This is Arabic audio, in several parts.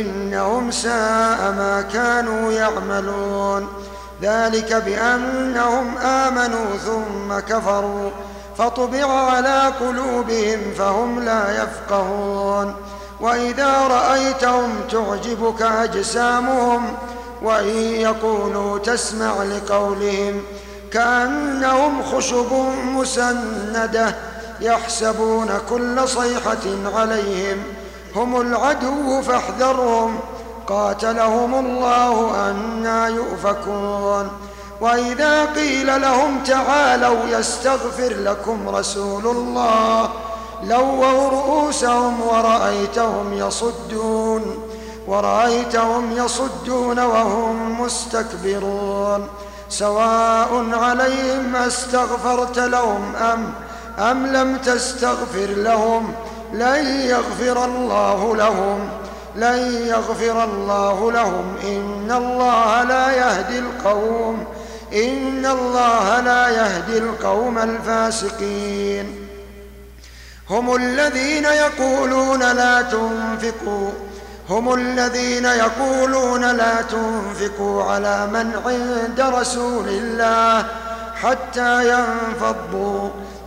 إنهم ساء ما كانوا يعملون. ذلك بأنهم آمنوا ثم كفروا فطبع على قلوبهم فهم لا يفقهون. وإذا رأيتهم تعجبك أجسامهم وإن يقولوا تسمع لقولهم كأنهم خشب مسندة يحسبون كل صيحة عليهم هم العدو فاحذرهم. قاتلهم الله أنا يؤفكون. وإذا قيل لهم تعالوا يستغفر لكم رسول الله لووا رؤوسهم ورأيتهم يصدون. ورأيتهم يصدون وهم مستكبرون. سواء عليهم أستغفرت لهم أم أم لم تستغفر لهم لن يغفر الله لهم لن يغفر الله لهم. إن الله لا يهدي القوم إن الله لا يهدي القوم الفاسقين. هم الذين يقولون لا تنفقوا هم الذين يقولون لا تنفقوا على من عند رسول الله حتى ينفضوا.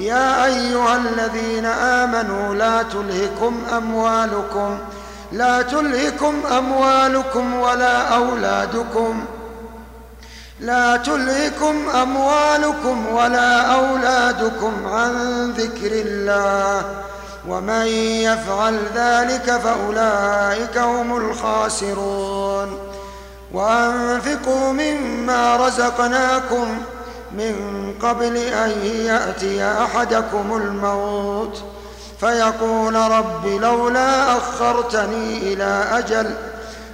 يا أيها الذين آمنوا لا تلهكم أموالكم لا تلهكم أموالكم ولا أولادكم لا تلهكم أموالكم ولا أولادكم عن ذكر الله ومن يفعل ذلك فأولئك هم الخاسرون. وأنفقوا مما رزقناكم من قبل أن يأتي أحدكم الموت فيقول رب لولا أخرتني إلى أجل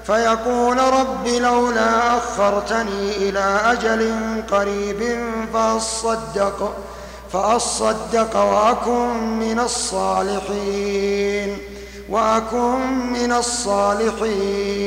فيقول رب لولا أخرتني إلى أجل قريب فأصدق فأصدق وأكن من الصالحين وأكن من الصالحين